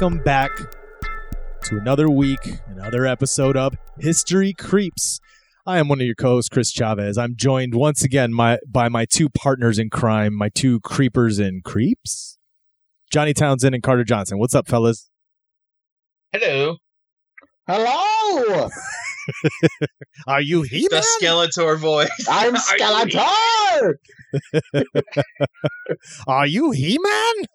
welcome back to another week, another episode of History Creeps. I am one of your co-hosts, Chris Chavez. I'm joined once again my, by my two partners in crime, my two creepers and creeps, Johnny Townsend and Carter Johnson. What's up, fellas? Hello. Hello, Are you he The Skeletor voice. I'm Skeletor. Are you he man?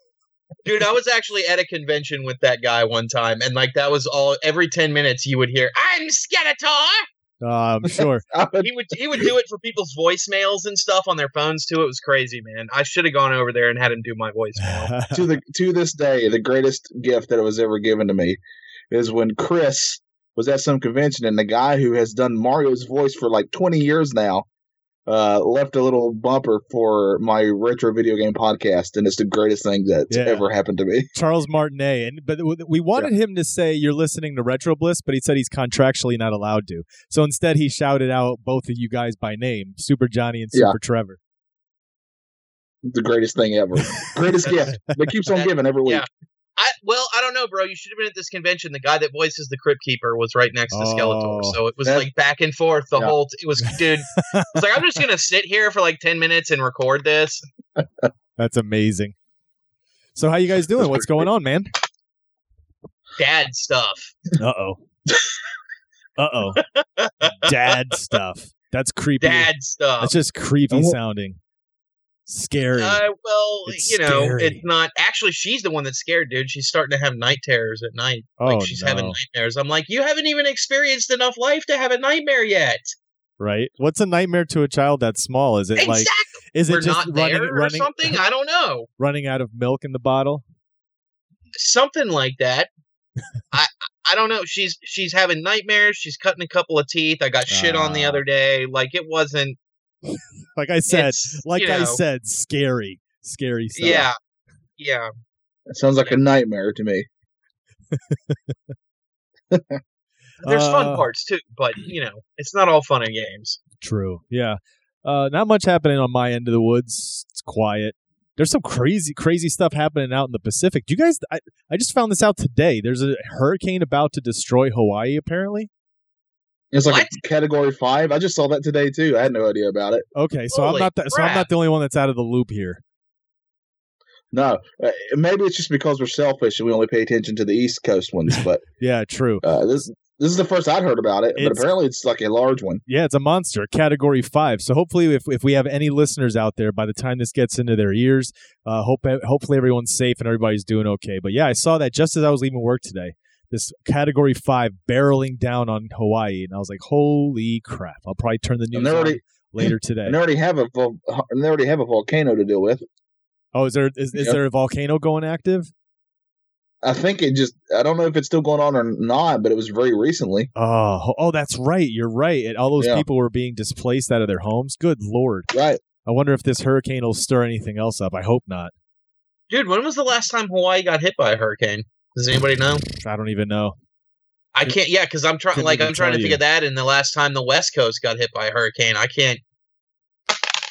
Dude, I was actually at a convention with that guy one time, and like that was all every ten minutes you would hear, I'm Skeletor. Uh, I'm sure. He would he would do it for people's voicemails and stuff on their phones too. It was crazy, man. I should have gone over there and had him do my voicemail. to the to this day, the greatest gift that was ever given to me is when Chris was at some convention and the guy who has done Mario's voice for like 20 years now uh, left a little bumper for my retro video game podcast, and it's the greatest thing that's Yeah. ever happened to me. Charles Martinet, and but we wanted him to say you're listening to Retro Bliss, but he said he's contractually not allowed to. So instead, he shouted out both of you guys by name, Super Johnny and Yeah. Super Trevor. The greatest thing ever, greatest gift that keeps on That- giving every week. Yeah. I well, I don't know, bro. You should have been at this convention. The guy that voices the Crypt Keeper was right next to Skeletor, Oh. so it was That- like back and forth the Yeah. whole. T- it was, dude. I was like, I'm just gonna sit here for like ten minutes and record this. That's amazing. So how you guys doing? What's going on, man? Dad stuff. Uh oh. Uh oh. Dad stuff. That's creepy. Dad stuff. That's just creepy sounding. Scary. Uh, well, It's you know, scary. it's not. Actually, she's the one that's scared, dude. She's starting to have night terrors at night. oh like she's no. having nightmares. I'm like, you haven't even experienced enough life to have a nightmare yet. right? What's a nightmare to a child that small? Is it exactly. like is it We're just not running running something. I don't know. running out of milk in the bottle? Something like that. I I don't know. She's she's having nightmares. She's cutting a couple of teeth. I got shit on the Ah. other day. Like it wasn't. Like I said, it's, like you I know, said, scary, scary stuff. Yeah, yeah. That sounds like a nightmare to me. There's fun Uh, parts too, but you know, it's not all fun and games. True. Yeah. Uh, not much happening on my end of the woods. It's quiet. There's some crazy, crazy stuff happening out in the Pacific. Do you guys? I, I just found this out today. There's a hurricane about to destroy Hawaii. Apparently. It's like What? a category five. I just saw that today too. I had no idea about it. Okay, so I'm not. The, so I'm not the only one that's out of the loop here. No, uh, maybe it's just because we're selfish and we only pay attention to the East Coast ones. But Yeah. True. uh, this this is the first I'd heard about it. But apparently, it's like a large one. Yeah, it's a monster, category five. So hopefully, if, if we have any listeners out there, by the time this gets into their ears, uh, hope hopefully everyone's safe and everybody's doing okay. But yeah, I saw that just as I was leaving work today. This category five barreling down on Hawaii, and I was like, "Holy crap!" I'll probably turn the news they on already later today. and they already have a and they already have a volcano to deal with. Oh, is there is, is Yep. there a volcano going active? I think it just I don't know if it's still going on or not, but it was very recently. Oh, oh, that's right. You're right. And all those Yeah. people were being displaced out of their homes. Good lord! Right. I wonder if this hurricane will stir anything else up. I hope not. Dude, when was the last time Hawaii got hit by a hurricane? Does anybody know? I don't even know. I can't. Yeah, because I'm trying. Like I'm trying to think of that. And the last time the West Coast got hit by a hurricane, I can't.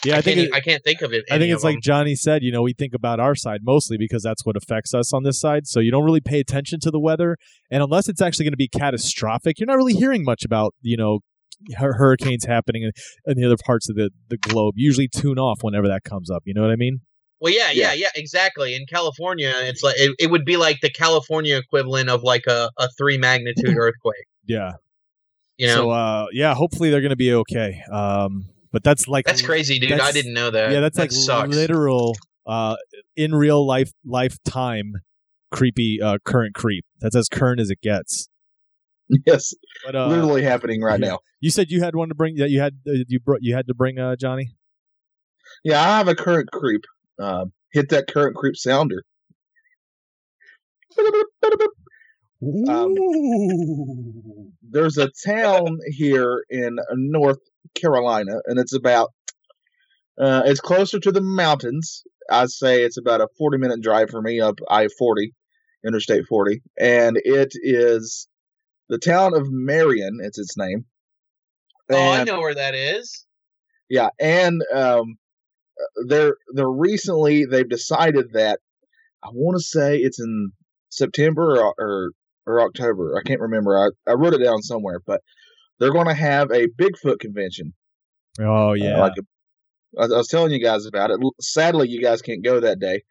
Yeah, I, I, think can't. it- I can't think of it. I think it's like them. Johnny said, you know, we think about our side mostly because that's what affects us on this side. So you don't really pay attention to the weather. And unless it's actually going to be catastrophic, you're not really hearing much about, you know, hurricanes happening in, in the other parts of the, the globe. You usually tune off whenever that comes up. You know what I mean? Well, yeah, yeah, Yeah. yeah, exactly. In California, it's like it, it would be like the California equivalent of like a, a three magnitude earthquake. Yeah. You know, So, uh, yeah, hopefully they're going to be okay. Um, but that's like, that's crazy, dude. I didn't know that. yeah, that's that like sucks. literal, uh, in real life, lifetime creepy, uh, current creep. That's as current as it gets. Yes, But, uh, literally happening right yeah. now. You said you had one to bring that you had uh, you brought you had to bring uh Johnny. Yeah, I have a current creep. Uh, hit that current creep sounder. Um, There's a town here in North Carolina, and it's about uh, it's closer to the mountains. I'd say it's about a 40 minute drive for me up I 40, Interstate 40, and it is the town of Marion. It's its name. Oh, I know where that is. yeah, and um, they're they're recently they've decided that I want to say it's in September or, or or October. I can't remember. I, I wrote it down somewhere, but they're going to have a Bigfoot convention. Oh Uh, yeah. like I I was telling you guys about it. Sadly, you guys can't go that day,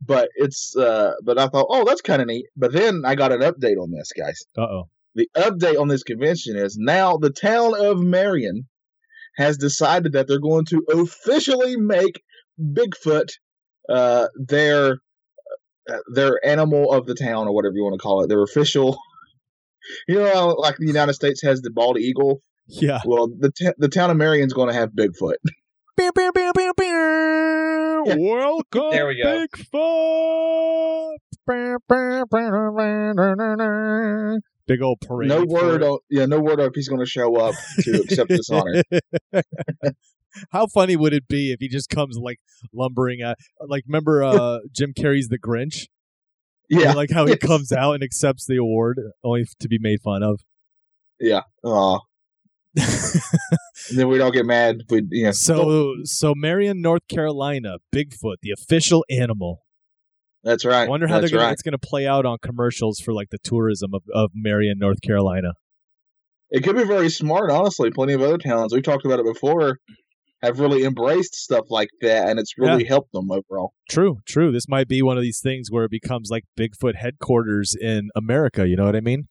but it's. Uh, but I thought, oh, that's kind of neat. But then I got an update on this, guys. uh oh. The update on this convention is now the town of Marion has decided that they're going to officially make Bigfoot uh, their uh, their animal of the town or whatever you want to call it. Their official. You know, like the United States has the bald eagle. Yeah. Well, the t- the town of Marion's going to have Bigfoot. Pew, pew, pew, pew, pew. Yeah. Welcome, There we go. Bigfoot. Big old parade. No word on yeah, no word if he's going to show up to accept this honor. How funny would it be if he just comes like lumbering at like remember uh Jim Carrey's The Grinch? Yeah, Like how he comes out and accepts the award only to be made fun of. yeah. Aw. And then we don't get mad. We yeah. so so Marion, North Carolina, Bigfoot, the official animal. That's right. I wonder how they're that's gonna, right. it's going to play out on commercials for like the tourism of, of Marion, North Carolina. It could be very smart, honestly. Plenty of other towns we've talked about it before have really embraced stuff like that, and it's really helped them overall. True, true. This might be one of these things where it becomes like Bigfoot headquarters in America. You know what I mean?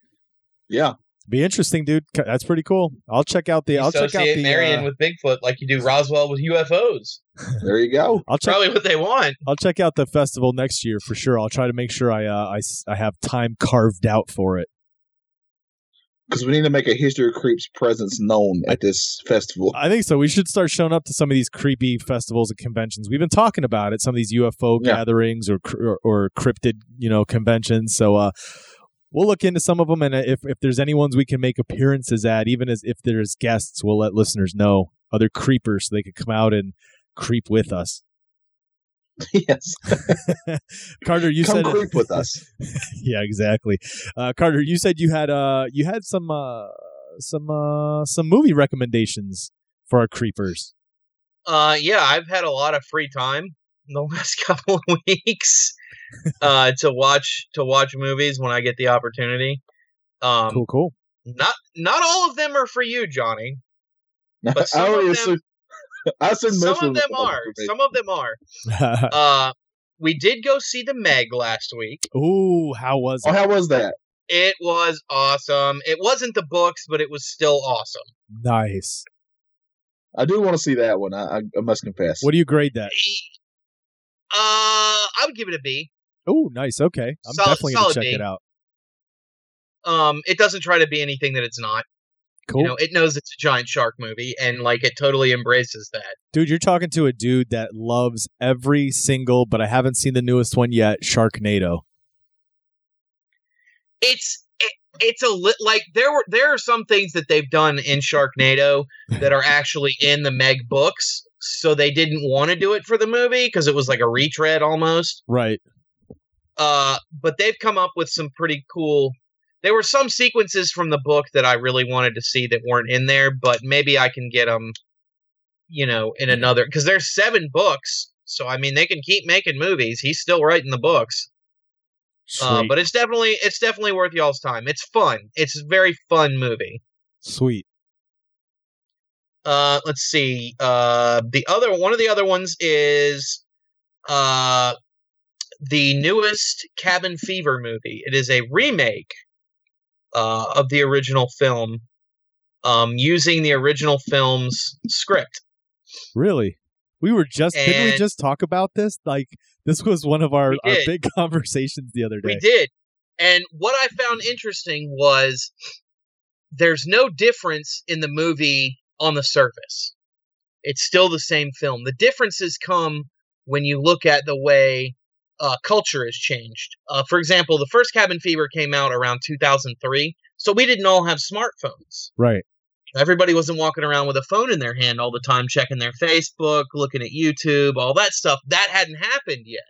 Yeah, Be interesting, dude. That's pretty cool. I'll check out the. I'll check out Associate the. Marion uh, with Bigfoot like you do Roswell with UFOs. there you go. I'll check. Probably what they want. I'll check out the festival next year for sure. I'll try to make sure I uh, I, s- I have time carved out for it. Because we need to make a History of Creeps presence known at this festival. I think so. We should start showing up to some of these creepy festivals and conventions. We've been talking about it. Some of these UFO Yeah. gatherings or, or or cryptid, you know, conventions. So uh, we'll look into some of them, and uh, if if there's any ones we can make appearances at, even as if there's guests, we'll let listeners know other creepers so they can come out and creep with us. yes, Carter, you come said creep with us. yeah, exactly. Uh, Carter, you said you had uh you had some uh some uh some movie recommendations for our creepers. Uh, yeah, I've had a lot of free time in the last couple of weeks uh, to watch to watch movies when I get the opportunity. Um, Cool, cool. not not all of them are for you, Johnny. But some I of them- assumed. I assumed most Some of them are. for. Some of them are. Uh, we did go see the Meg last week. Ooh, how was Oh, it? how was that? It was awesome. It wasn't the books, but it was still awesome. Nice. I do want to see that one. I, I, I must confess. What do you grade that? Uh, I would give it a B. Oh, nice. Okay, I'm Solid- definitely gonna check it out. Um, it doesn't try to be anything that it's not. Cool, You know, it knows it's a giant shark movie, and like it totally embraces that. dude. You're talking to a dude that loves every single, but I haven't seen the newest one yet. Sharknado. It's it, it's a li- like there were there are some things that they've done in Sharknado that are actually in the Meg books, so they didn't want to do it for the movie because it was like a retread almost. Right. Uh, but they've come up with some pretty cool. There were some sequences from the book that I really wanted to see that weren't in there, but maybe I can get them, you know, in another because there's seven books. So I mean, they can keep making movies. He's still writing the books. Uh, but it's definitely it's definitely worth y'all's time. It's fun. It's a very fun movie. Sweet. Uh, let's see. Uh, the other one of the other ones is uh, the newest Cabin Fever movie. It is a remake uh, of the original film, um, using the original film's script. Really? We were just didn't we just talk about this? Like this was one of our, our big conversations the other day. We did. And what I found interesting was there's no difference in the movie on the surface. It's still the same film. The differences come when you look at the way uh, culture has changed. Uh, for example, the first Cabin Fever came out around 2003, so we didn't all have smartphones. Right. Everybody wasn't walking around with a phone in their hand all the time, checking their Facebook, looking at YouTube, all that stuff. That hadn't happened yet.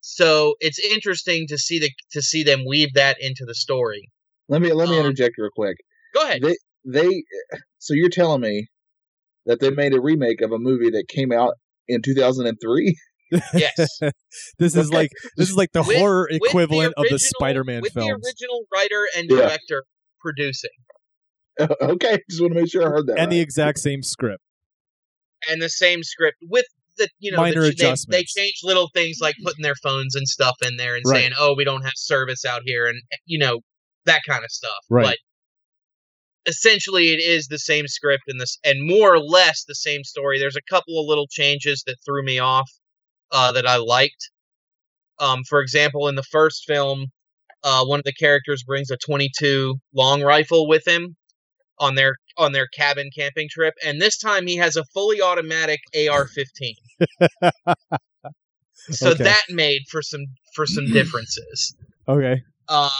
So it's interesting to see the to see them weave that into the story. Let me let me Um, interject real quick. Go ahead. They they so you're telling me that they made a remake of a movie that came out in 2003? Yes. this is Okay. like this is like the With- horror with the equivalent of the Spider-Man with films. the original writer and Yeah. director producing, okay, just want to make sure I heard that. and the exact same script. and the same script with the you know Minor the, ch- they, they change little things like putting their phones and stuff in there and Right. saying oh we don't have service out here and eh, you know that kind of stuff Right. but essentially it is the same script and this and more or less the same story there's a couple of little changes that threw me off uh, that i liked um, for example in the first film uh, one of the characters brings a 22 long rifle with him on their on their cabin camping trip and this time he has a fully automatic AR15 so Okay. that made for some for some differences Okay. um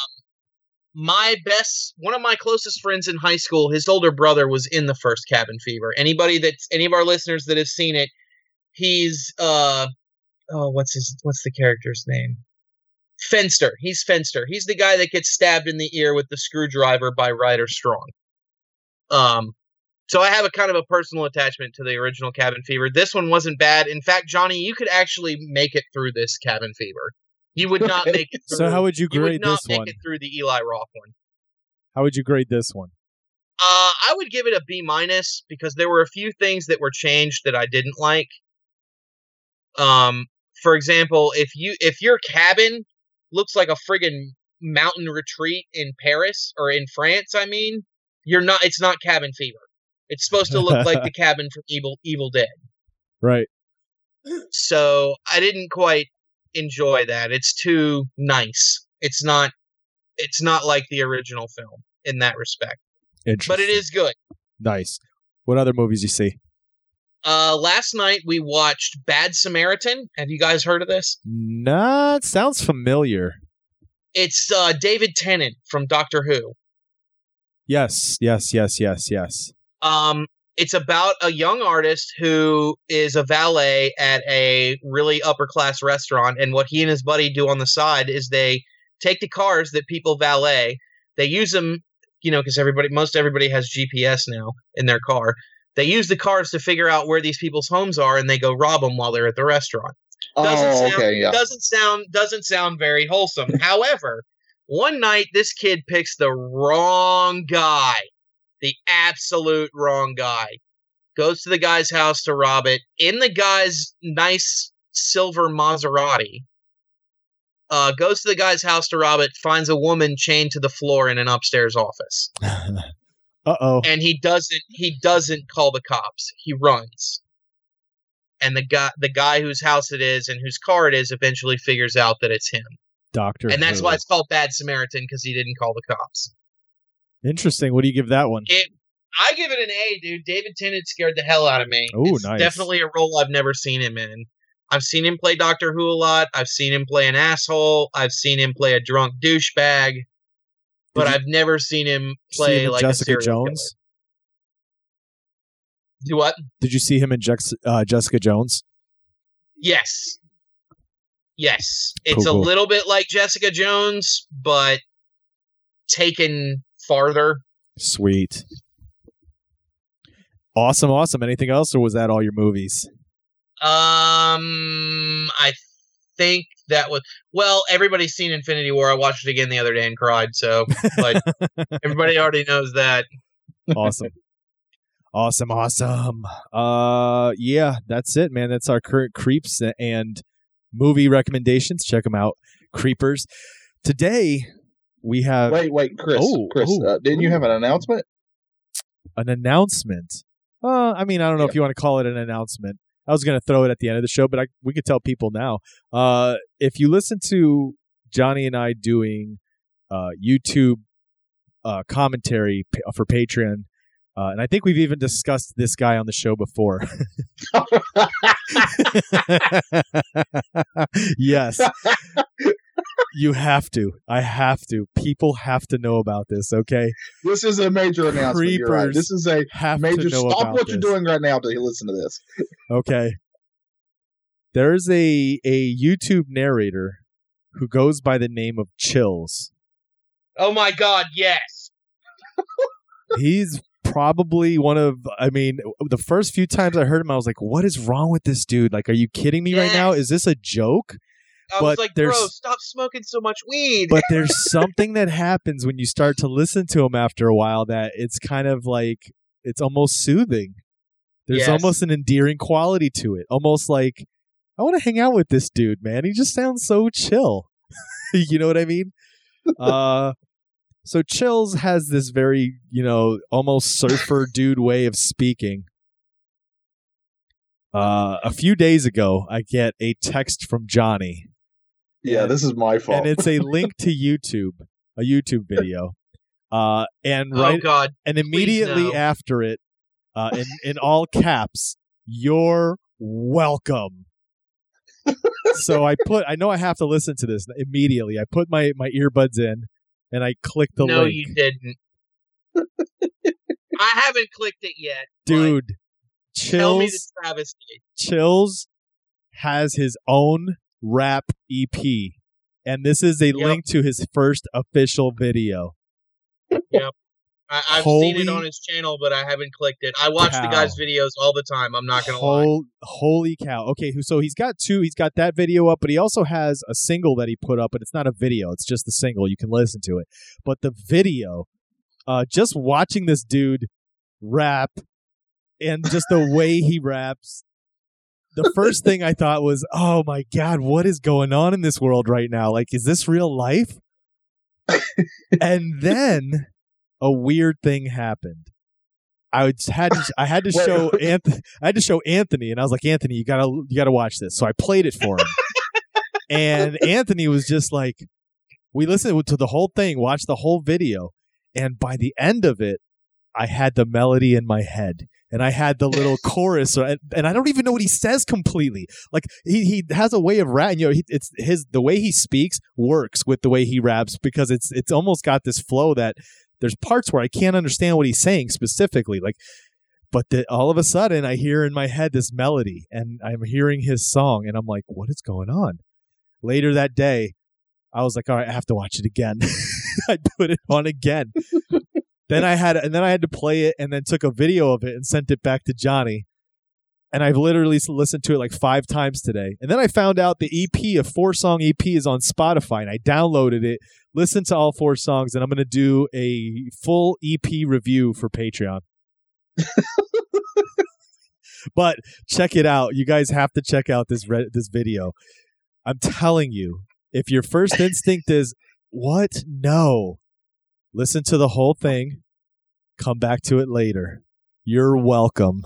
my best one of my closest friends in high school his older brother was in the first cabin fever anybody that's any of our listeners that have seen it he's uh oh what's his what's the character's name Fenster. He's Fenster. He's the guy that gets stabbed in the ear with the screwdriver by Ryder Strong. Um, so I have a kind of a personal attachment to the original Cabin Fever. This one wasn't bad. In fact, Johnny, you could actually make it through this Cabin Fever. You would not make it through. So how would you grade you would not this make one? it through the Eli Roth one. How would you grade this one? Uh, I would give it a B minus because there were a few things that were changed that I didn't like. Um, for example, if you if your cabin looks like a friggin' mountain retreat in Paris or in France, I mean, you're not. It's not cabin fever. It's supposed to look like the cabin from Evil Evil Dead. Right. So I didn't quite enjoy that. It's too nice. It's not. It's not like the original film in that respect, but it is good. nice. What other movies you see? Uh, last night we watched Bad Samaritan. Have you guys heard of this? Nah, it sounds familiar. It's uh, David Tennant from Doctor Who. Yes, yes, yes, yes, yes. Um, it's about a young artist who is a valet at a really upper class restaurant, and what he and his buddy do on the side is they take the cars that people valet, they use them, you know, because everybody, most everybody has GPS now in their car. They use the cars to figure out where these people's homes are, and they go rob them while they're at the restaurant. doesn't oh, sound, okay, yeah. doesn't sound doesn't sound very wholesome. However, one night this kid picks the wrong guy, the absolute wrong guy. Goes to the guy's house to rob it in the guy's nice silver Maserati. Uh, goes to the guy's house to rob it. Finds a woman chained to the floor in an upstairs office, uh oh. and he doesn't. He doesn't call the cops. He runs and the guy the guy whose house it is and whose car it is eventually figures out that it's him. Doctor. And that's Who. why it's called Bad Samaritan because he didn't call the cops. Interesting. What do you give that one? It I give it an A, dude. David Tennant scared the hell out of me. It's nice. definitely a role I've never seen him in. I've seen him play Doctor Who a lot. I've seen him play an asshole. I've seen him play a drunk douchebag. But you- I've never seen him play him like Jessica Jones. killer. Do what? Did you see him in Jex- uh, Jessica Jones? Yes. Yes. It's Cool, a cool. little bit like Jessica Jones, but taken farther. Sweet. Awesome, awesome. Anything else, or was that all your movies? Um, I think that was well. Everybody's seen Infinity War. I watched it again the other day and cried. So, like everybody already knows that. Awesome. awesome, awesome. Uh yeah, that's it, man. That's our current creeps and movie recommendations. Check them out. Creepers. Today we have Wait, wait, Chris. Oh, Chris, oh, uh, didn't you have an announcement? an announcement. Uh, I mean, I don't know if you want to call it an announcement. I was going to throw it at the end of the show, but I, we could tell people now. Uh, if you listen to Johnny and I doing uh, YouTube uh, commentary for Patreon, uh, and I think we've even discussed this guy on the show before. yes. You have to. I have to. People have to know about this, okay? This is a major announcement. You're right. Creepers This is a Have major. to know Stop about what you're doing right now to listen to this. Okay. There's a a YouTube narrator who goes by the name of Chills. Oh my God! Yes. He's probably one of I mean, the first few times I heard him, I was like, "What is wrong with this dude? Like, are you kidding me right now? Is this a joke?" I But was like, bro, stop smoking so much weed. But there's something that happens when you start to listen to him after a while that it's kind of like it's almost soothing. There's Yes. almost an endearing quality to it. Almost like I want to hang out with this dude, man. He just sounds so chill. you know what I mean? Uh so Chills has this very, you know, almost surfer dude way of speaking. Uh, a few days ago, I get a text from Johnny, Yeah, this is my fault. and it's a link to YouTube, a YouTube video. Uh, and oh right, God, and immediately no. after it, uh, in in all caps, you're welcome. so I put, I know I have to listen to this immediately. I put my my earbuds in, and I click the no, link, you didn't. I haven't clicked it yet, but dude. Tell me the travesty. Chills has his own rap EP, and this is a Yep. link to his first official video. I, I've seen it on his channel, but I haven't clicked it. I watch the guy's videos all the time. I'm not gonna lie. Holy cow. Okay, so he's got two. He's got that video up, but he also has a single that he put up, but it's not a video. It's just the single. You can listen to it. But the video, uh, just watching this dude rap and just the way he raps, the first thing I thought was, oh my God, what is going on in this world right now? Like, is this real life? and then a weird thing happened. I had to, I had to show Anthony. I had to show Anthony, and I was like, Anthony, you gotta you gotta watch this. So I played it for him, and Anthony was just like, we listened to the whole thing, watched the whole video, and by the end of it, I had the melody in my head. And I had the little chorus, or, and I don't even know what he says completely. Like he, he has a way of rapping. You know, he, it's his the way he speaks works with the way he raps because it's it's almost got this flow that there's parts where I can't understand what he's saying specifically. Like, but the, all of a sudden I hear in my head this melody, and I'm hearing his song, and I'm like, what is going on? Later that day, I was like, all right, I have to watch it again. I put it on again. Then I had, and then I had to play it, and then took a video of it and sent it back to Johnny. And I've literally listened to it like five times today. And then I found out the EP, a four song EP, is on Spotify, and I downloaded it, listened to all four songs, and I'm going to do a full EP review for Patreon. but check it out. You guys have to check out this re- this video. I'm telling you, if your first instinct is what? No. Listen to the whole thing. Come back to it later. You're welcome.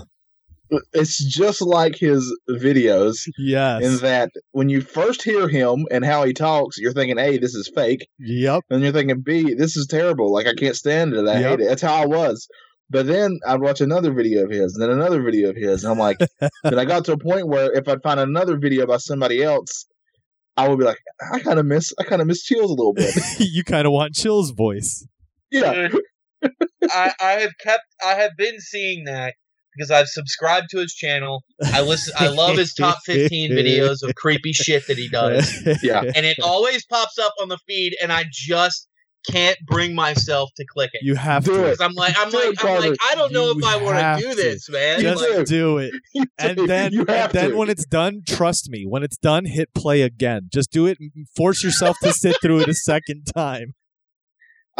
it's just like his videos Yes. in that when you first hear him and how he talks, you're thinking, "A, this is fake," Yep. and you're thinking, "B, this is terrible. Like I can't stand it. I Yep. hate it." That's how I was. But then I'd watch another video of his, and then another video of his, and I'm like, then I got to a point where if I'd find another video by somebody else, I would be like, I kind of miss, I kind of miss Chills a little bit. you kind of want Chill's voice. Yeah, I, I have kept I have been seeing that because I've subscribed to his channel. I listen I love his top 15 videos of creepy shit that he does. yeah. And it always pops up on the feed and I just can't bring myself to click it. You have Do to. it. 'Cause I'm like I'm Do like it, I'm like I don't know You if I want to do this, man. Just Like, do. do it. And then, you and have then to. when it's done, trust me. When it's done, hit play again. Just do it. Force yourself to sit through it a second time.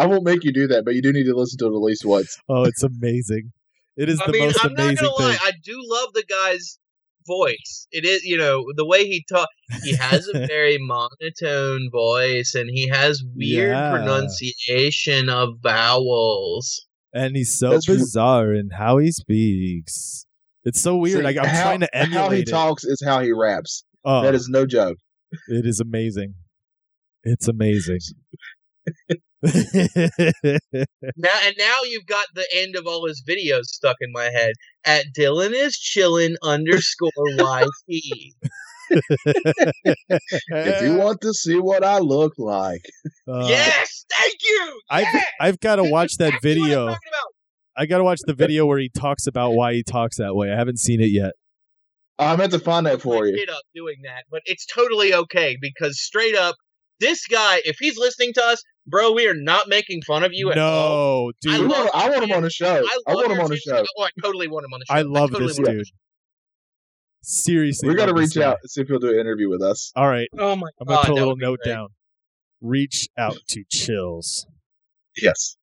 I won't make you do that, but you do need to listen to it at least once. Oh, it's amazing. It is I the mean, most I'm not amazing gonna lie. thing. I do love the guy's voice. It is, you know, the way he talk. He has a very monotone voice, and he has weird Yeah. pronunciation of vowels. and he's so That's re- bizarre in how he speaks. It's so weird. See, like I'm how- trying to emulate How he it. talks is how he raps. Oh, That is no joke. it is amazing. It's amazing. Now and now you've got the end of all his videos stuck in my head. At Dylan is chillin underscore YT. If you want to see what I look like, Uh, yes, thank you. I've yes! I've got to watch that That's I'm video. I got to watch the video where he talks about why he talks that way. I haven't seen it yet. I meant to find that for my you. kid up doing that, but it's totally okay because straight up, This guy, if he's listening to us, bro, we are not making fun of you at all. no, dude. I love want, I want him on the show. I, I, want him on the team. show. Oh, I totally want him on the show. I love totally this want him. dude. Seriously, We got to reach out and see if he'll do an interview with us. All right, Oh my god. I'm gonna put a little note great. down. Reach out to Chills. Yes.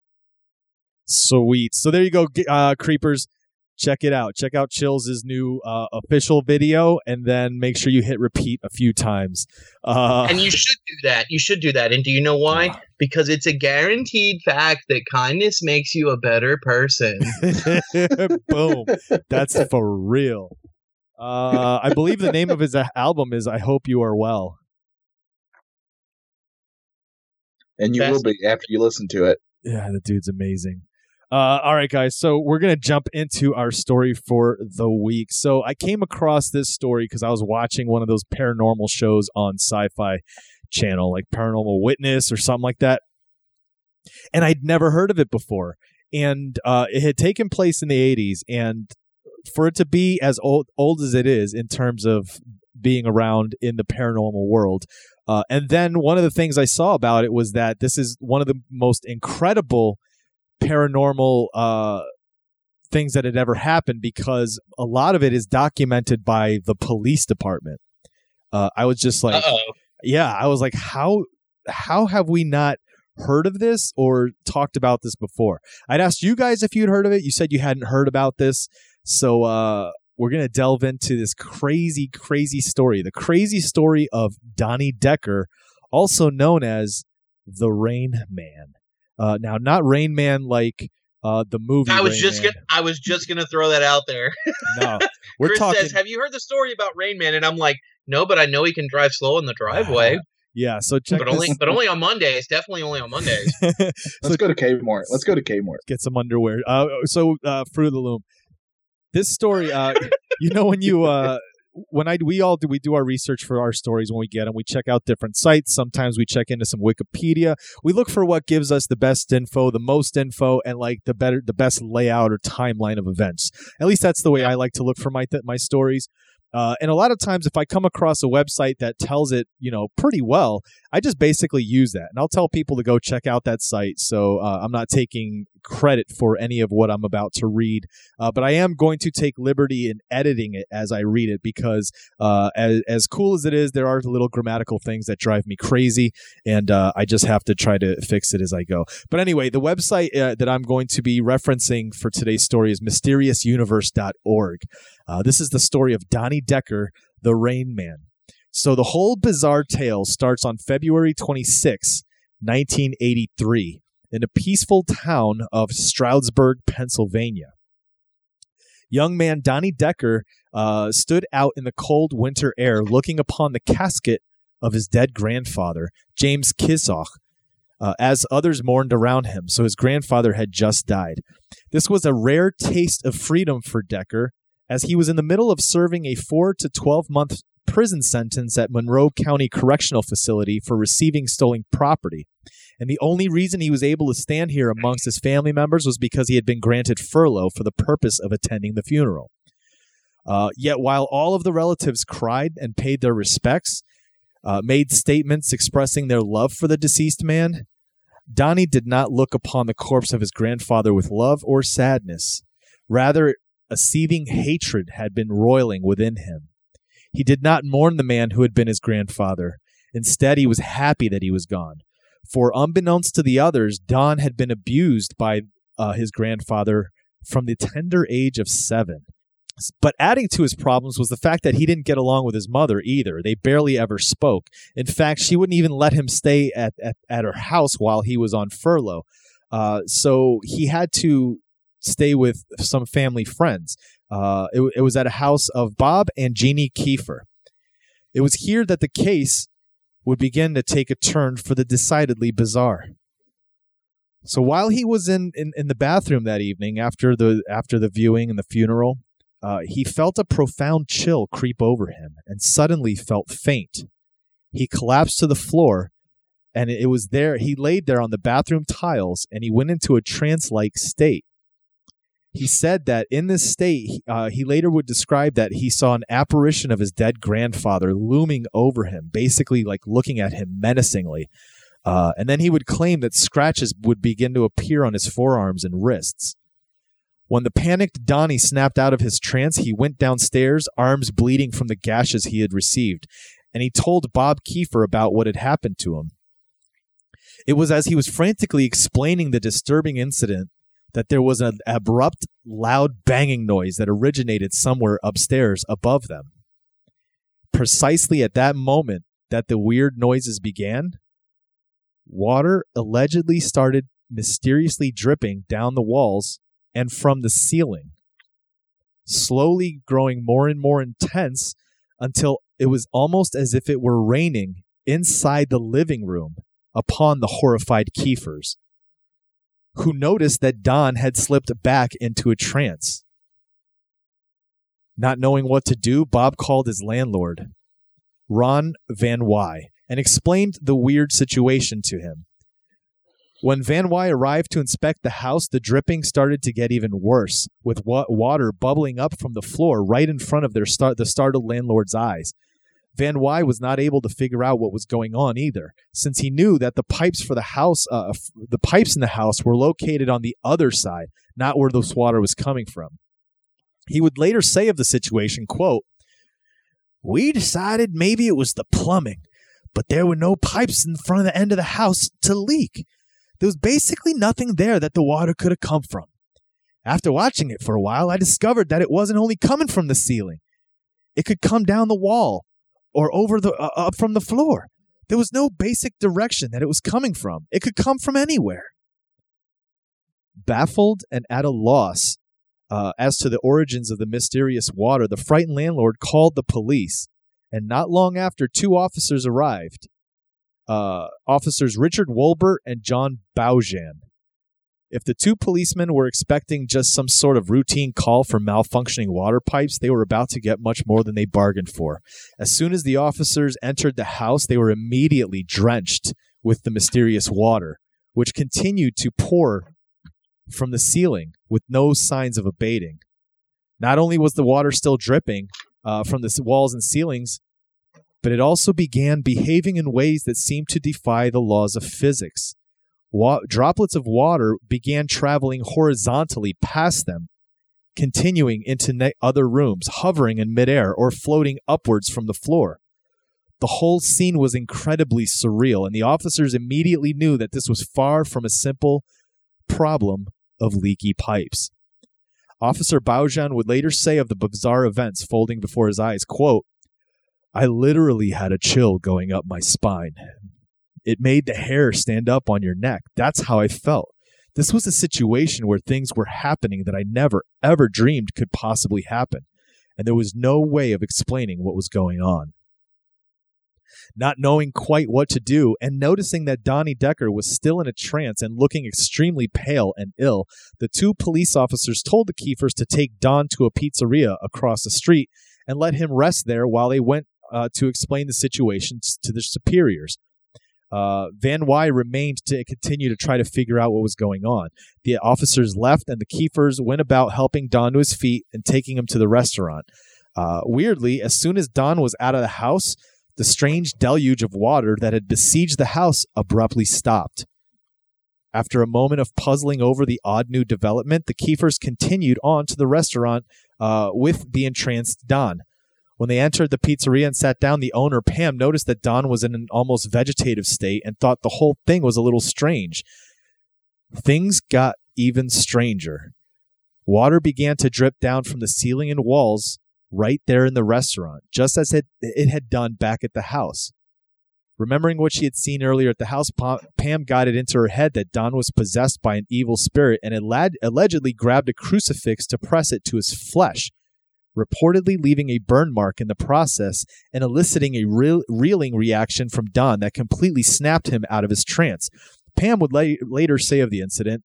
Sweet. So there you go, uh, creepers. Check it out. Check out Chills' new uh, official video, and then make sure you hit repeat a few times. Uh, And you should do that. You should do that. And do you know why? Because it's a guaranteed fact that kindness makes you a better person. boom. That's for real. Uh, I believe the name of his uh, album is "I Hope You Are Well." And you Best- will be after you listen to it. Yeah, the dude's amazing. Uh, all right, guys. So we're gonna jump into our story for the week. So I came across this story because I was watching one of those paranormal shows on Sci-Fi Channel, like Paranormal Witness or something like that, and I'd never heard of it before. And uh, it had taken place in the '80s, and for it to be as old old as it is in terms of being around in the paranormal world, uh, and then one of the things I saw about it was that this is one of the most incredible paranormal uh, things that had ever happened because a lot of it is documented by the police department. Uh, I was just like, Uh oh. yeah, I was like, how how have we not heard of this or talked about this before? I'd asked you guys if you'd heard of it. You said you hadn't heard about this, so uh, we're gonna delve into this crazy, crazy story. The crazy story of Donnie Decker, also known as the Rain Man. Uh, now, not Rain Man like uh, the movie. I was Rain just Man. gonna I was just gonna throw that out there. No, we're Chris talking. says, Have you heard the story about Rain Man? And I'm like, No, but I know he can drive slow in the driveway. yeah, so check but only but only on Mondays. Definitely only on Mondays. Let's go to Kmart. Let's go to Kmart. get some underwear. Uh, so uh, Fruit of the Loom. This story, uh, you know, when you uh, when I we all do we do our research for our stories when we get them. We check out different sites. Sometimes we check into some Wikipedia. We look for what gives us the best info, the most info, and like the better the best layout or timeline of events. At least that's the way I like to look for my th- my stories. Uh, and a lot of times, if I come across a website that tells it, you know, pretty well, I just basically use that, and I'll tell people to go check out that site. So uh, I'm not taking credit for any of what I'm about to read, uh, but I am going to take liberty in editing it as I read it because, uh, as as cool as it is, there are little grammatical things that drive me crazy, and uh, I just have to try to fix it as I go. But anyway, the website uh, that I'm going to be referencing for today's story is mysteriousuniverse.org. Uh, this is the story of Donnie Decker, the Rain Man. So the whole bizarre tale starts on February 26, 1983, in a peaceful town of Stroudsburg, Pennsylvania. Young man Donnie Decker uh, stood out in the cold winter air looking upon the casket of his dead grandfather, James Kisoch, uh, as others mourned around him. So his grandfather had just died. This was a rare taste of freedom for Decker, as he was in the middle of serving a 4 to 12 month prison sentence at Monroe County Correctional Facility for receiving stolen property. And the only reason he was able to stand here amongst his family members was because he had been granted furlough for the purpose of attending the funeral. Uh, yet, while all of the relatives cried and paid their respects, uh, made statements expressing their love for the deceased man, Donnie did not look upon the corpse of his grandfather with love or sadness. Rather, a seething hatred had been roiling within him. He did not mourn the man who had been his grandfather. Instead, he was happy that he was gone. For unbeknownst to the others, Don had been abused by uh, his grandfather from the tender age of seven. But adding to his problems was the fact that he didn't get along with his mother either. They barely ever spoke. In fact, she wouldn't even let him stay at, at, at her house while he was on furlough. Uh, so he had to stay with some family friends. Uh, it, it was at a house of Bob and Jeannie Kiefer. It was here that the case would begin to take a turn for the decidedly bizarre. So while he was in, in, in the bathroom that evening after the after the viewing and the funeral, uh, he felt a profound chill creep over him and suddenly felt faint. He collapsed to the floor, and it was there. He laid there on the bathroom tiles, and he went into a trance-like state. He said that in this state, uh, he later would describe that he saw an apparition of his dead grandfather looming over him, basically like looking at him menacingly. Uh, and then he would claim that scratches would begin to appear on his forearms and wrists. When the panicked Donnie snapped out of his trance, he went downstairs, arms bleeding from the gashes he had received, and he told Bob Kiefer about what had happened to him. It was as he was frantically explaining the disturbing incident that there was an abrupt, loud banging noise that originated somewhere upstairs above them. Precisely at that moment that the weird noises began, water allegedly started mysteriously dripping down the walls and from the ceiling, slowly growing more and more intense until it was almost as if it were raining inside the living room upon the horrified Keefers, who noticed that Don had slipped back into a trance. Not knowing what to do, Bob called his landlord, Ron Van Wy, and explained the weird situation to him. When Van Wy arrived to inspect the house, the dripping started to get even worse, with wa- water bubbling up from the floor right in front of their star- the startled landlord's eyes. Van Wy was not able to figure out what was going on either, since he knew that the pipes for the house, uh, the pipes in the house, were located on the other side, not where this water was coming from. He would later say of the situation, "quote We decided maybe it was the plumbing, but there were no pipes in front of the end of the house to leak. There was basically nothing there that the water could have come from. After watching it for a while, I discovered that it wasn't only coming from the ceiling; it could come down the wall." Or over the uh, up from the floor. There was no basic direction that it was coming from. It could come from anywhere. Baffled and at a loss uh, as to the origins of the mysterious water, the frightened landlord called the police, and not long after, two officers arrived. Uh, officers Richard Wolbert and John Baujan. If the two policemen were expecting just some sort of routine call for malfunctioning water pipes, they were about to get much more than they bargained for. As soon as the officers entered the house, they were immediately drenched with the mysterious water, which continued to pour from the ceiling with no signs of abating. Not only was the water still dripping uh, from the walls and ceilings, but it also began behaving in ways that seemed to defy the laws of physics. Wa- droplets of water began traveling horizontally past them, continuing into ne- other rooms, hovering in midair or floating upwards from the floor. The whole scene was incredibly surreal, and the officers immediately knew that this was far from a simple problem of leaky pipes. Officer Baujan would later say of the bizarre events folding before his eyes, quote, I literally had a chill going up my spine. It made the hair stand up on your neck. That's how I felt. This was a situation where things were happening that I never, ever dreamed could possibly happen. And there was no way of explaining what was going on. Not knowing quite what to do and noticing that Donnie Decker was still in a trance and looking extremely pale and ill, the two police officers told the Keefers to take Don to a pizzeria across the street and let him rest there while they went uh, to explain the situation to their superiors. Uh, Van Wy remained to continue to try to figure out what was going on. The officers left, and the Keefers went about helping Don to his feet and taking him to the restaurant. Uh, weirdly, as soon as Don was out of the house, the strange deluge of water that had besieged the house abruptly stopped. After a moment of puzzling over the odd new development, the Keefers continued on to the restaurant uh, with the entranced Don. When they entered the pizzeria and sat down, the owner, Pam, noticed that Don was in an almost vegetative state and thought the whole thing was a little strange. Things got even stranger. Water began to drip down from the ceiling and walls right there in the restaurant, just as it, it had done back at the house. Remembering what she had seen earlier at the house, Pam got it into her head that Don was possessed by an evil spirit and allegedly grabbed a crucifix to press it to his flesh reportedly leaving a burn mark in the process and eliciting a reel- reeling reaction from Don that completely snapped him out of his trance. Pam would la- later say of the incident,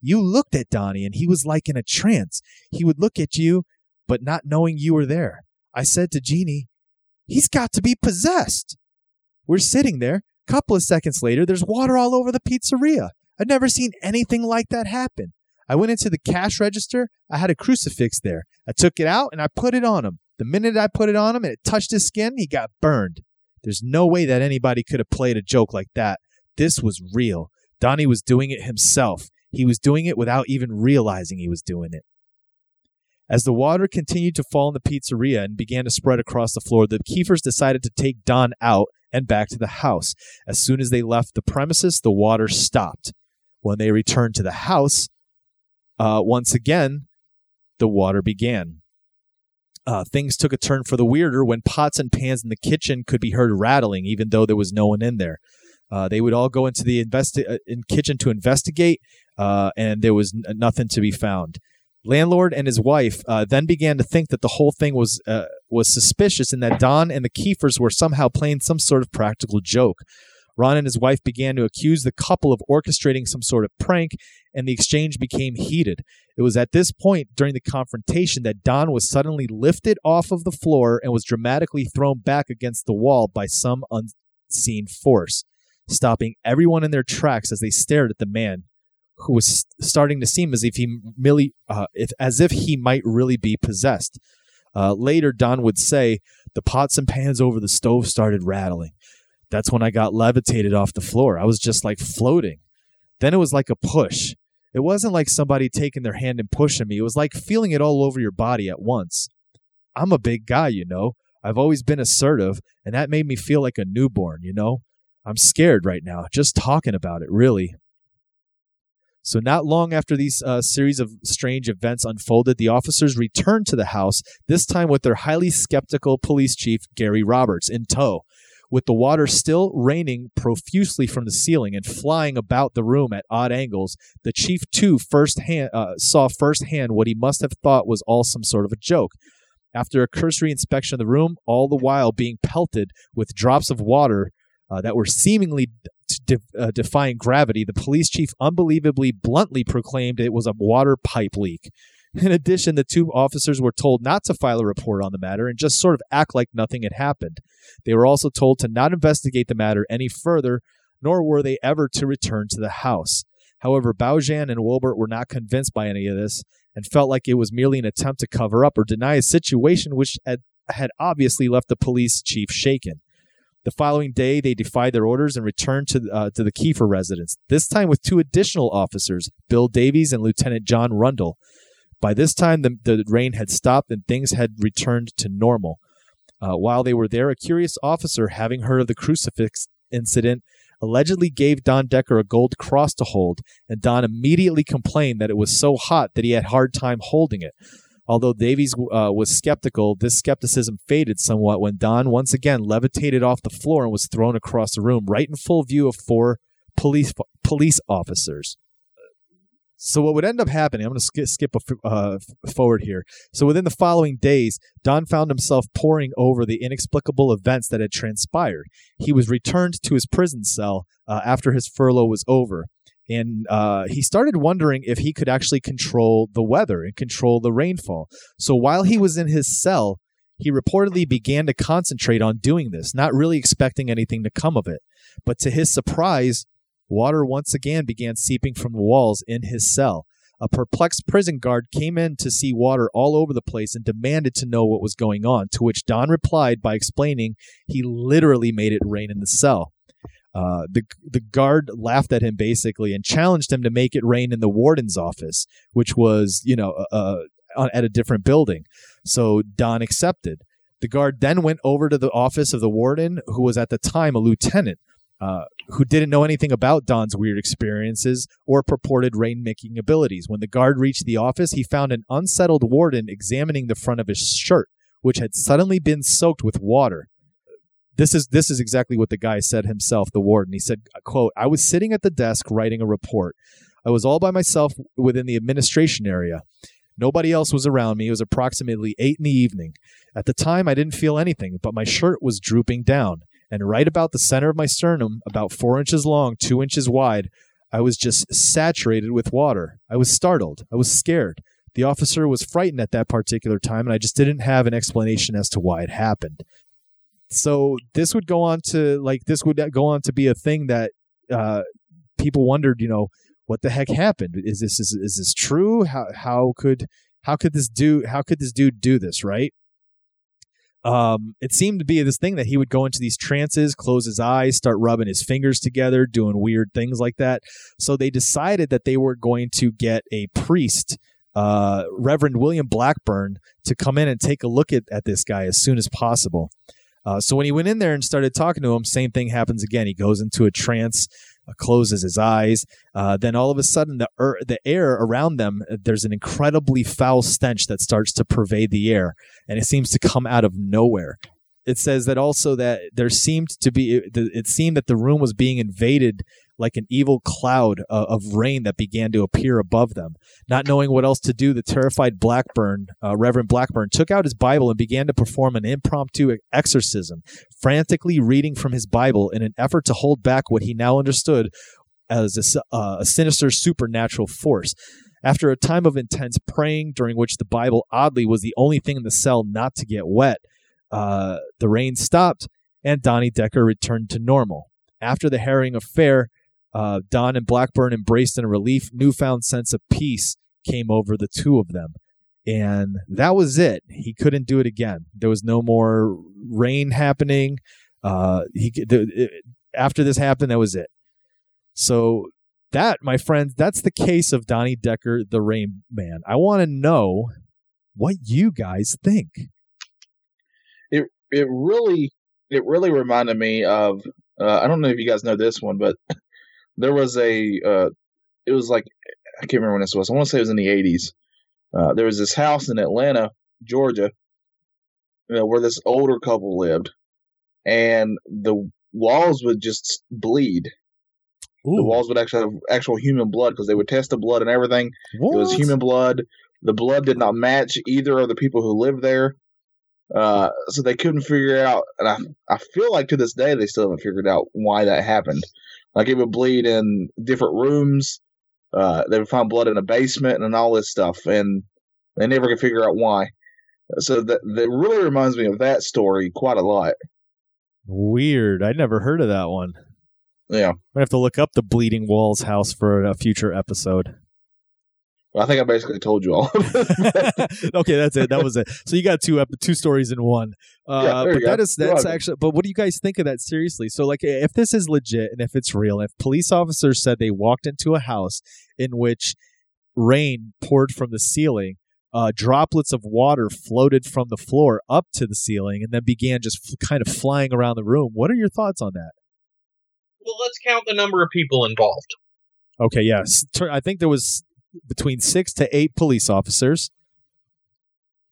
You looked at Donnie and he was like in a trance. He would look at you, but not knowing you were there. I said to Jeannie, He's got to be possessed. We're sitting there. Couple of seconds later, there's water all over the pizzeria. I've never seen anything like that happen. I went into the cash register. I had a crucifix there. I took it out and I put it on him. The minute I put it on him and it touched his skin, he got burned. There's no way that anybody could have played a joke like that. This was real. Donnie was doing it himself. He was doing it without even realizing he was doing it. As the water continued to fall in the pizzeria and began to spread across the floor, the Kiefers decided to take Don out and back to the house. As soon as they left the premises, the water stopped. When they returned to the house, uh, once again, the water began. Uh, things took a turn for the weirder when pots and pans in the kitchen could be heard rattling, even though there was no one in there. Uh, they would all go into the investi- uh, in kitchen to investigate, uh, and there was n- nothing to be found. Landlord and his wife uh, then began to think that the whole thing was uh, was suspicious, and that Don and the Kiefers were somehow playing some sort of practical joke. Ron and his wife began to accuse the couple of orchestrating some sort of prank, and the exchange became heated. It was at this point during the confrontation that Don was suddenly lifted off of the floor and was dramatically thrown back against the wall by some unseen force, stopping everyone in their tracks as they stared at the man who was starting to seem as if he really, uh, if, as if he might really be possessed. Uh, later, Don would say, The pots and pans over the stove started rattling. That's when I got levitated off the floor. I was just like floating. Then it was like a push. It wasn't like somebody taking their hand and pushing me. It was like feeling it all over your body at once. I'm a big guy, you know. I've always been assertive, and that made me feel like a newborn, you know. I'm scared right now, just talking about it, really. So, not long after these uh, series of strange events unfolded, the officers returned to the house, this time with their highly skeptical police chief, Gary Roberts, in tow. With the water still raining profusely from the ceiling and flying about the room at odd angles, the chief too firsthand uh, saw firsthand what he must have thought was all some sort of a joke. After a cursory inspection of the room, all the while being pelted with drops of water uh, that were seemingly de- uh, defying gravity, the police chief unbelievably bluntly proclaimed it was a water pipe leak. In addition, the two officers were told not to file a report on the matter and just sort of act like nothing had happened. They were also told to not investigate the matter any further, nor were they ever to return to the house. However, Baujan and Wolbert were not convinced by any of this and felt like it was merely an attempt to cover up or deny a situation which had, had obviously left the police chief shaken. The following day, they defied their orders and returned to, uh, to the Kiefer residence, this time with two additional officers, Bill Davies and Lieutenant John Rundle. By this time, the, the rain had stopped and things had returned to normal. Uh, while they were there, a curious officer, having heard of the crucifix incident, allegedly gave Don Decker a gold cross to hold, and Don immediately complained that it was so hot that he had hard time holding it. Although Davies uh, was skeptical, this skepticism faded somewhat when Don once again levitated off the floor and was thrown across the room, right in full view of four police police officers. So what would end up happening? I'm going to skip, skip uh, forward here. So within the following days, Don found himself poring over the inexplicable events that had transpired. He was returned to his prison cell uh, after his furlough was over, and uh, he started wondering if he could actually control the weather and control the rainfall. So while he was in his cell, he reportedly began to concentrate on doing this, not really expecting anything to come of it. But to his surprise, Water once again began seeping from the walls in his cell. A perplexed prison guard came in to see water all over the place and demanded to know what was going on, to which Don replied by explaining he literally made it rain in the cell. Uh, the the guard laughed at him basically and challenged him to make it rain in the warden's office, which was you know uh, uh at a different building. So Don accepted. The guard then went over to the office of the warden, who was at the time a lieutenant. Uh, who didn't know anything about Don's weird experiences or purported rainmaking abilities. When the guard reached the office, he found an unsettled warden examining the front of his shirt, which had suddenly been soaked with water. This is this is exactly what the guy said himself, the warden. He said, quote, I was sitting at the desk writing a report. I was all by myself within the administration area. Nobody else was around me. It was approximately eight in the evening. At the time, I didn't feel anything, but my shirt was drooping down and right about the center of my sternum, about four inches long, two inches wide, I was just saturated with water. I was startled. I was scared. The officer was frightened at that particular time, and I just didn't have an explanation as to why it happened. So this would go on to like this would go on to be a thing that uh, people wondered, you know, what the heck happened? Is this is, is this true? How how could how could this do how could this dude do this, right? Um, it seemed to be this thing that he would go into these trances, close his eyes, start rubbing his fingers together, doing weird things like that. So they decided that they were going to get a priest, uh, Reverend William Blackburn, to come in and take a look at, at this guy as soon as possible. Uh, so when he went in there and started talking to him, same thing happens again. He goes into a trance, closes his eyes. Uh, then all of a sudden, the er, the air around them, uh, there's an incredibly foul stench that starts to pervade the air, and it seems to come out of nowhere. It says that also that there seemed to be it, it seemed that the room was being invaded like an evil cloud uh, of rain that began to appear above them. Not knowing what else to do, the terrified Blackburn, uh, Reverend Blackburn, took out his Bible and began to perform an impromptu exorcism, frantically reading from his Bible in an effort to hold back what he now understood as a, uh, a sinister supernatural force. After a time of intense praying, during which the Bible oddly was the only thing in the cell not to get wet, uh, the rain stopped and Donnie Decker returned to normal. After the harrowing affair, uh, Don and Blackburn embraced in a relief, newfound sense of peace came over the two of them. And that was it. He couldn't do it again. There was no more rain happening. Uh, he the, it, after this happened, that was it. So that, my friends, that's the case of Donnie Decker, the Rain Man. I want to know what you guys think. It it really it really reminded me of uh, I don't know if you guys know this one, but there was a uh, it was like I can't remember when this was. I want to say it was in the eighties. Uh, there was this house in Atlanta, Georgia, you know, where this older couple lived, and the walls would just bleed. Ooh. The walls would actually have actual human blood because they would test the blood and everything. What? It was human blood. The blood did not match either of the people who lived there. Uh, so they couldn't figure out, and I, I feel like to this day they still haven't figured out why that happened. Like it would bleed in different rooms. Uh, they would find blood in a basement and all this stuff, and they never could figure out why. So that that really reminds me of that story quite a lot. Weird. I never heard of that one. Yeah, I have to look up the Bleeding Walls house for a future episode. Well, I think I basically told you all. okay, that's it. That was it. So you got two two stories in one. Uh, yeah, but that is that's actually. But what do you guys think of that seriously? So like, if this is legit and if it's real, if police officers said they walked into a house in which rain poured from the ceiling, uh, droplets of water floated from the floor up to the ceiling, and then began just f- kind of flying around the room. What are your thoughts on that? Well, let's count the number of people involved. Okay, yes. I think there was between six to eight police officers.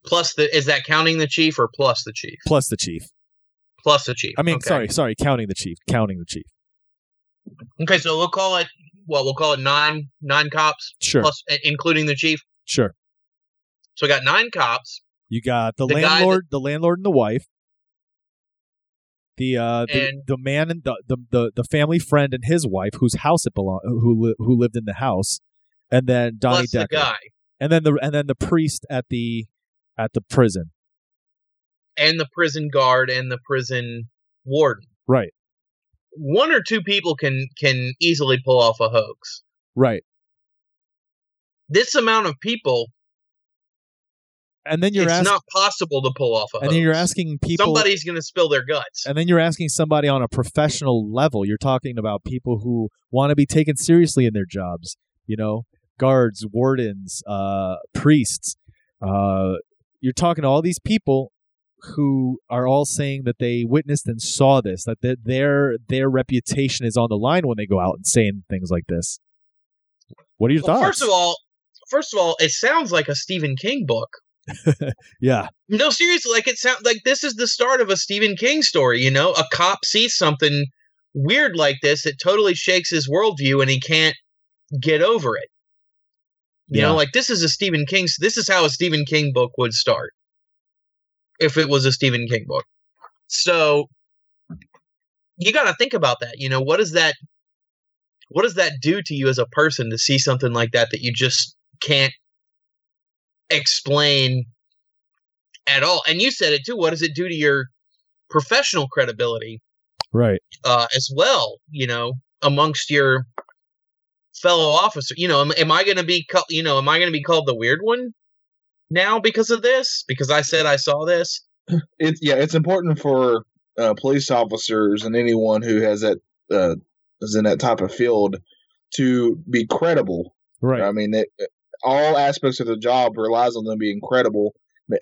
Plus the is that counting the chief or plus the chief? Plus the chief. Plus the chief. I mean, okay. sorry, sorry, counting the chief, counting the chief. Okay, so we'll call it well, we'll call it nine nine cops. Sure. Plus including the chief. Sure. So we got nine cops. You got the, the landlord, that, the landlord and the wife. The uh the, the man and the, the, the the family friend and his wife whose house it belonged who who lived in the house and then Donnie Plus Decker, the guy, and then the and then the priest at the at the prison, and the prison guard and the prison warden. Right. One or two people can can easily pull off a hoax. Right. This amount of people and then you're it's ask- not possible to pull off a and hoax. then you're asking people somebody's going to spill their guts and then you're asking somebody on a professional level you're talking about people who want to be taken seriously in their jobs you know guards, wardens, uh, priests. Uh, you're talking to all these people who are all saying that they witnessed and saw this, that their their reputation is on the line when they go out and saying things like this. What are your well, thoughts? First of all, first of all, it sounds like a Stephen King book. yeah. No, seriously, like it sounds like this is the start of a Stephen King story. You know, a cop sees something weird like this, it totally shakes his worldview, and he can't get over it. You yeah. know, like this is a Stephen King. This is how a Stephen King book would start if it was a Stephen King book. So you got to think about that. You know, what does that what does that do to you as a person to see something like that that you just can't explain at all? And you said it too. What does it do to your professional credibility? Right. Uh, as well, you know, amongst your fellow officer. You know, am, am I going to be, ca- you know, am I going to be called the weird one now because of this? Because I said I saw this. It's yeah, it's important for uh, police officers and anyone who has that uh, is in that type of field to be credible. Right. I mean, it, all aspects of the job relies on them being credible,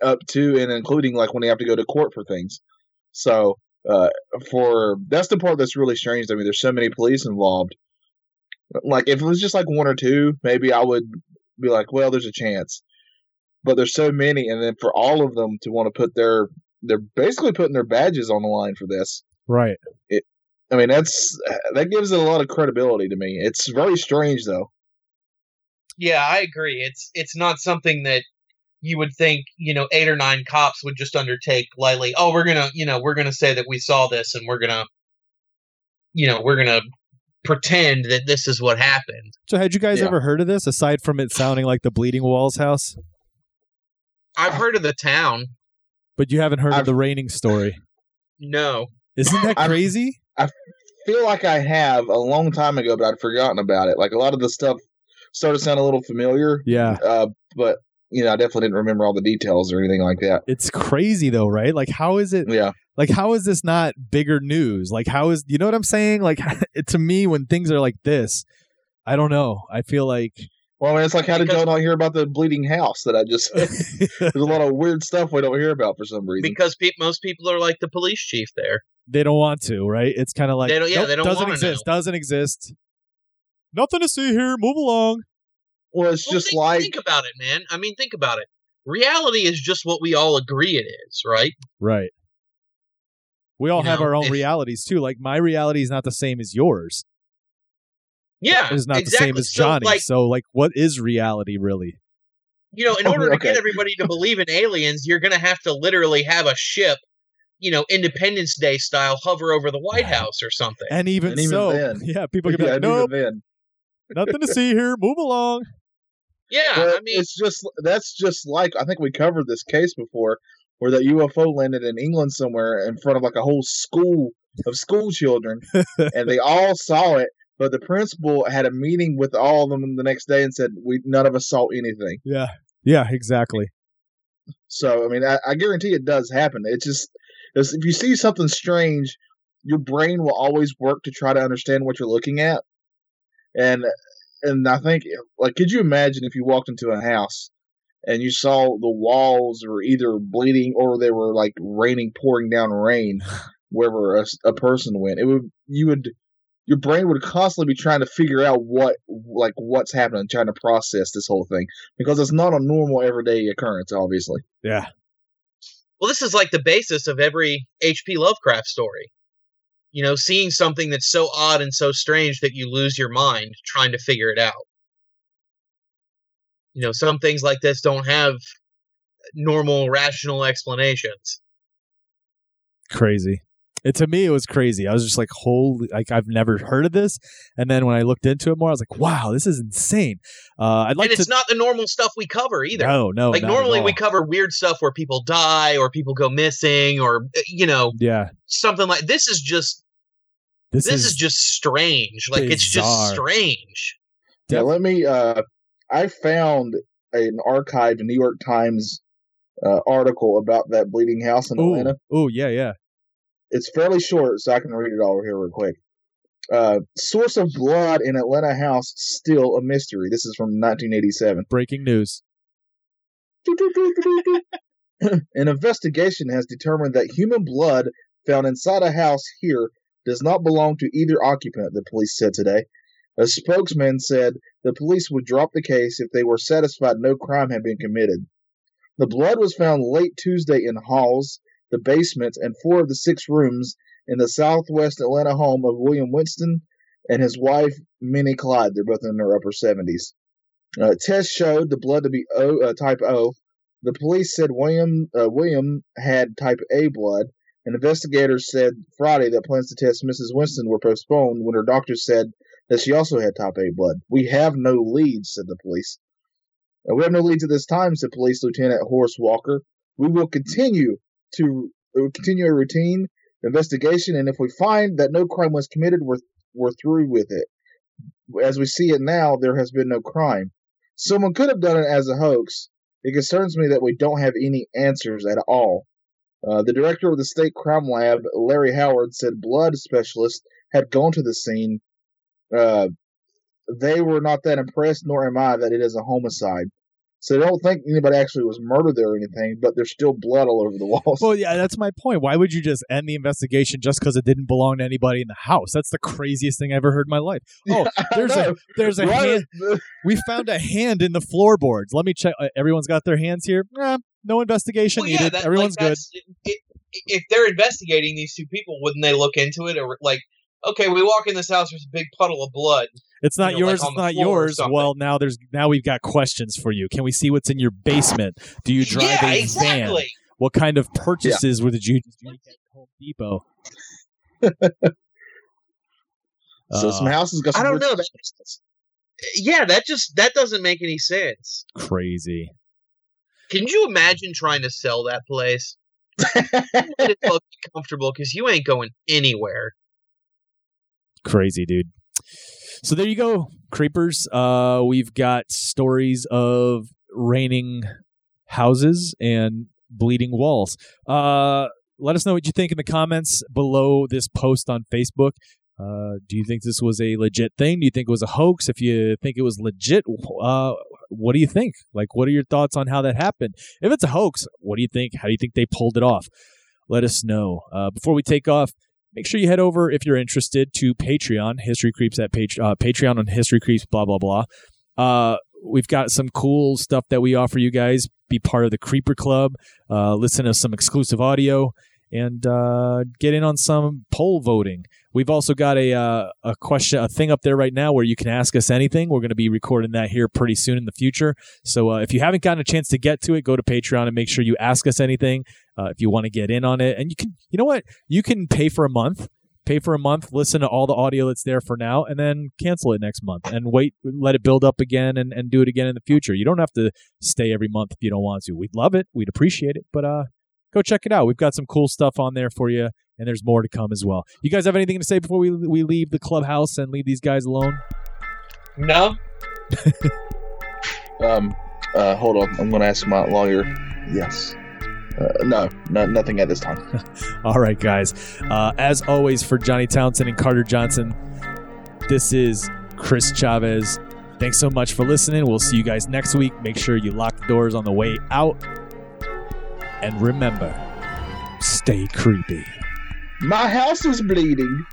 up to and including like when they have to go to court for things. So, uh, for that's the part that's really strange. I mean, there's so many police involved. Like, if it was just like one or two, maybe I would be like, well, there's a chance. But there's so many, and then for all of them to want to put their, they're basically putting their badges on the line for this. Right. I mean, that's that gives it a lot of credibility to me. It's very strange, though. Yeah, I agree. It's it's not something that you would think, you know, eight or nine cops would just undertake lightly. Oh, we're gonna, you know, we're gonna say that we saw this, and we're gonna, you know, we're gonna pretend that this is what happened. So, had you guys Yeah. ever heard of this aside from it sounding like the Bleeding Walls house? I've heard of the town. But you haven't heard of I've- the raining story. No, Isn't that crazy? I've- feel like I have a long time ago, but I'd forgotten about it. Like a lot of the stuff started to sound a little familiar, Yeah. uh, but you know, I definitely didn't remember all the details or anything like that. It's crazy though, right? Like how is it Yeah, like how is this not bigger news? Like how is you know what I'm saying? Like to me when things are like this, I don't know. I feel like well, I mean, it's like how did y'all not hear about the bleeding house that I just? There's a lot of weird stuff we don't hear about for some reason. because pe- most people are like the police chief there. they don't want to, right? It's kind of like They don't- yeah, nope, they don't doesn't wanna exist, doesn't exist. Nothing to see here. Move along. well, it's Well, just think, like think about it, man. I mean, think about it. Reality is just what we all agree it is, right? Right. We all You have know, our own if- realities too. Like my reality is not the same as yours. Yeah, It's not exactly. the same as So, Johnny. like, So like what is reality really? you know, in Oh, order to get everybody to believe in aliens, you're going to have to literally have a ship, you know, Independence Day style, hover over the White House or something. And even, And even so, then- yeah, people can be yeah, like, and even nope, nothing to see here. Move along. Yeah, But I mean, it's just that's just like I think we covered this case before, where that UFO landed in England somewhere in front of like a whole school of school children, and they all saw it. But the principal had a meeting with all of them the next day and said, "We none of us saw anything." Yeah. Yeah, exactly. So I mean, I, I guarantee it does happen. It's just it's, if you see something strange, your brain will always work to try to understand what you're looking at. And and I think like, could you imagine if you walked into a house and you saw the walls were either bleeding or they were like raining, pouring down rain wherever a person went? It would you would your brain would constantly be trying to figure out what like what's happening, trying to process this whole thing because it's not a normal everyday occurrence, obviously. Yeah. well, this is like the basis of every H.P. Lovecraft story. You know, seeing something that's so odd and so strange that you lose your mind trying to figure it out. You know, some things like this don't have normal, rational explanations. Crazy. It, to me, it was crazy. I was just like, holy, like I've never heard of this. And then when I looked into it more, I was like, wow, this is insane. Uh, I'd like and it's to. not the normal stuff we cover either. no, no. like normally we cover weird stuff where people die or people go missing or uh, you know Yeah. something like this is just This, this is, just strange like it's just strange Yeah, let me. Uh, I found an archived New York Times uh, article about that bleeding house in Atlanta. Oh, yeah, yeah. It's fairly short, so I can read it all here real quick. Uh, source of blood in Atlanta house still a mystery. This is from 1987. Breaking news. An investigation has determined that human blood found inside a house here does not belong to either occupant, the police said today. A spokesman said the police would drop the case if they were satisfied no crime had been committed. The blood was found late Tuesday in halls, the basement, and four of the six rooms in the southwest Atlanta home of William Winston and his wife, Minnie Clyde. They're both in their upper 70s. Uh, tests showed the blood to be O, uh, type O, the police said William uh, William had type A blood. And investigators said Friday that plans to test Mrs. Winston were postponed when her doctor said that she also had type A blood. We have no leads, said the police. Uh, we have no leads at this time, said Police Lieutenant Horace Walker. We will continue to uh, continue a routine investigation, and if we find that no crime was committed, we're we're through with it. as we see it now, there has been no crime. Someone could have done it as a hoax. It concerns me that we don't have any answers at all. Uh, the director of the state crime lab, Larry Howard, said blood specialists had gone to the scene. Uh, they were not that impressed, nor am I, that it is a homicide. So they don't think anybody actually was murdered there or anything, but there's still blood all over the walls. Well, yeah, that's my point. Why would you just end the investigation just because it didn't belong to anybody in the house? That's the craziest thing I ever heard in my life. Oh, there's a there's a Right? hand. We found a hand in the floorboards. Let me check. Uh, everyone's got their hands here. Eh, no investigation Well, yeah, needed. that, Everyone's like, good. that's- i- i- If they're investigating these two people, wouldn't they look into it? Or like, okay, we walk in this house, there's a big puddle of blood. It's not you know, yours. on it's not yours. Well, now there's now we've got questions for you. Can we see what's in your basement? Do you drive yeah, a van? What kind of purchases were did you just make at Home Depot? so Uh, some houses got I don't know. That just, yeah, that just that doesn't make any sense. crazy. Can you imagine trying to sell that place? It's comfortable because you ain't going anywhere. Crazy dude so there you go creepers uh we've got stories of raining houses and bleeding walls uh let us know what you think in the comments below this post on facebook uh, do you think this was a legit thing? Do you think it was a hoax? If you think it was legit, uh, what do you think? Like, what are your thoughts on how that happened? If it's a hoax, what do you think? How do you think they pulled it off? Let us know. Uh, before we take off, make sure you head over if you're interested to Patreon, History Creeps at uh, Patreon on History Creeps, blah blah blah. Uh, we've got some cool stuff that we offer you guys. Be part of the Creeper Club. Uh, listen to some exclusive audio and uh, get in on some poll voting. We've also got a uh, a question, a thing up there right now where you can ask us anything. We're going to be recording that here pretty soon in the future. So uh, if you haven't gotten a chance to get to it, go to Patreon and make sure you ask us anything uh, if you want to get in on it. And you can, you know what, you can pay for a month. Pay for a month, listen to all the audio that's there for now, and then cancel it next month and wait, let it build up again and, and do it again in the future. You don't have to stay every month if you don't want to. We'd love it. We'd appreciate it. But uh, go check it out. We've got some cool stuff on there for you, and there's more to come as well. You guys have anything to say before we we leave the clubhouse and leave these guys alone? No, Um, uh, hold on. I'm going to ask my lawyer. Yes. Uh, no, no, nothing at this time. All right, guys. Uh, as always, for Johnny Townsend and Carter Johnson, this is Chris Chavez. Thanks so much for listening. We'll see you guys next week. Make sure you lock the doors on the way out. And remember, stay creepy. My house is bleeding.